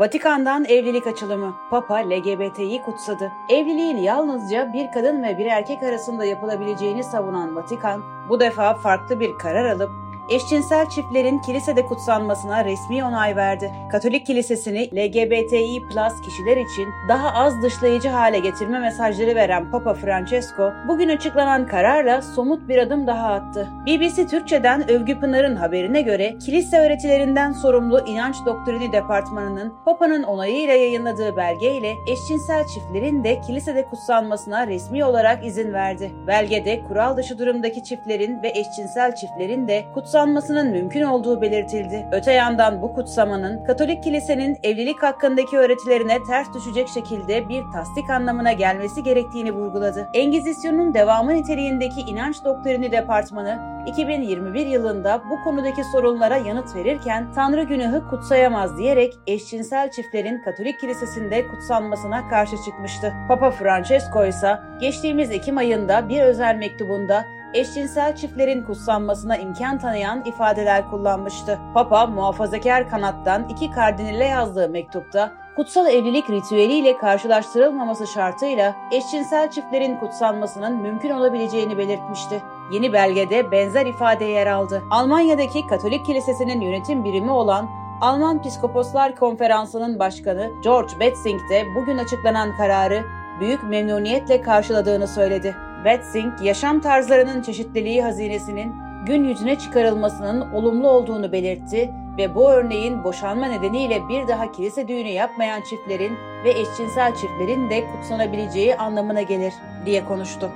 Vatikan'dan evlilik açılımı. Papa LGBT'yi kutsadı. Evliliğin yalnızca bir kadın ve bir erkek arasında yapılabileceğini savunan Vatikan, bu defa farklı bir karar alıp eşcinsel çiftlerin kilisede kutsanmasına resmi onay verdi. Katolik kilisesini LGBTİ plus kişiler için daha az dışlayıcı hale getirme mesajları veren Papa Francesco, bugün açıklanan kararla somut bir adım daha attı. BBC Türkçe'den Övgü Pınar'ın haberine göre kilise öğretilerinden sorumlu inanç doktrini departmanının Papa'nın onayıyla yayınladığı belgeyle eşcinsel çiftlerin de kilisede kutsanmasına resmi olarak izin verdi. Belgede kural dışı durumdaki çiftlerin ve eşcinsel çiftlerin de kutsal kutsanmasının mümkün olduğu belirtildi. Öte yandan bu kutsamanın Katolik kilisenin evlilik hakkındaki öğretilerine ters düşecek şekilde bir tasdik anlamına gelmesi gerektiğini vurguladı. Engizisyonun devamı niteliğindeki inanç doktrini departmanı 2021 yılında bu konudaki sorunlara yanıt verirken Tanrı günahı kutsayamaz diyerek eşcinsel çiftlerin Katolik kilisesinde kutsanmasına karşı çıkmıştı. Papa Francesco ise geçtiğimiz Ekim ayında bir özel mektubunda eşcinsel çiftlerin kutsanmasına imkan tanıyan ifadeler kullanmıştı. Papa muhafazakar kanattan iki kardinale yazdığı mektupta kutsal evlilik ritüeliyle karşılaştırılmaması şartıyla eşcinsel çiftlerin kutsanmasının mümkün olabileceğini belirtmişti. Yeni belgede benzer ifade yer aldı. Almanya'daki Katolik Kilisesi'nin yönetim birimi olan Alman Piskoposlar Konferansı'nın başkanı George Betzing de bugün açıklanan kararı büyük memnuniyetle karşıladığını söyledi. Wetzing, yaşam tarzlarının çeşitliliği hazinesinin gün yüzüne çıkarılmasının olumlu olduğunu belirtti ve bu örneğin boşanma nedeniyle bir daha kilise düğünü yapmayan çiftlerin ve eşcinsel çiftlerin de kutsanabileceği anlamına gelir diye konuştu.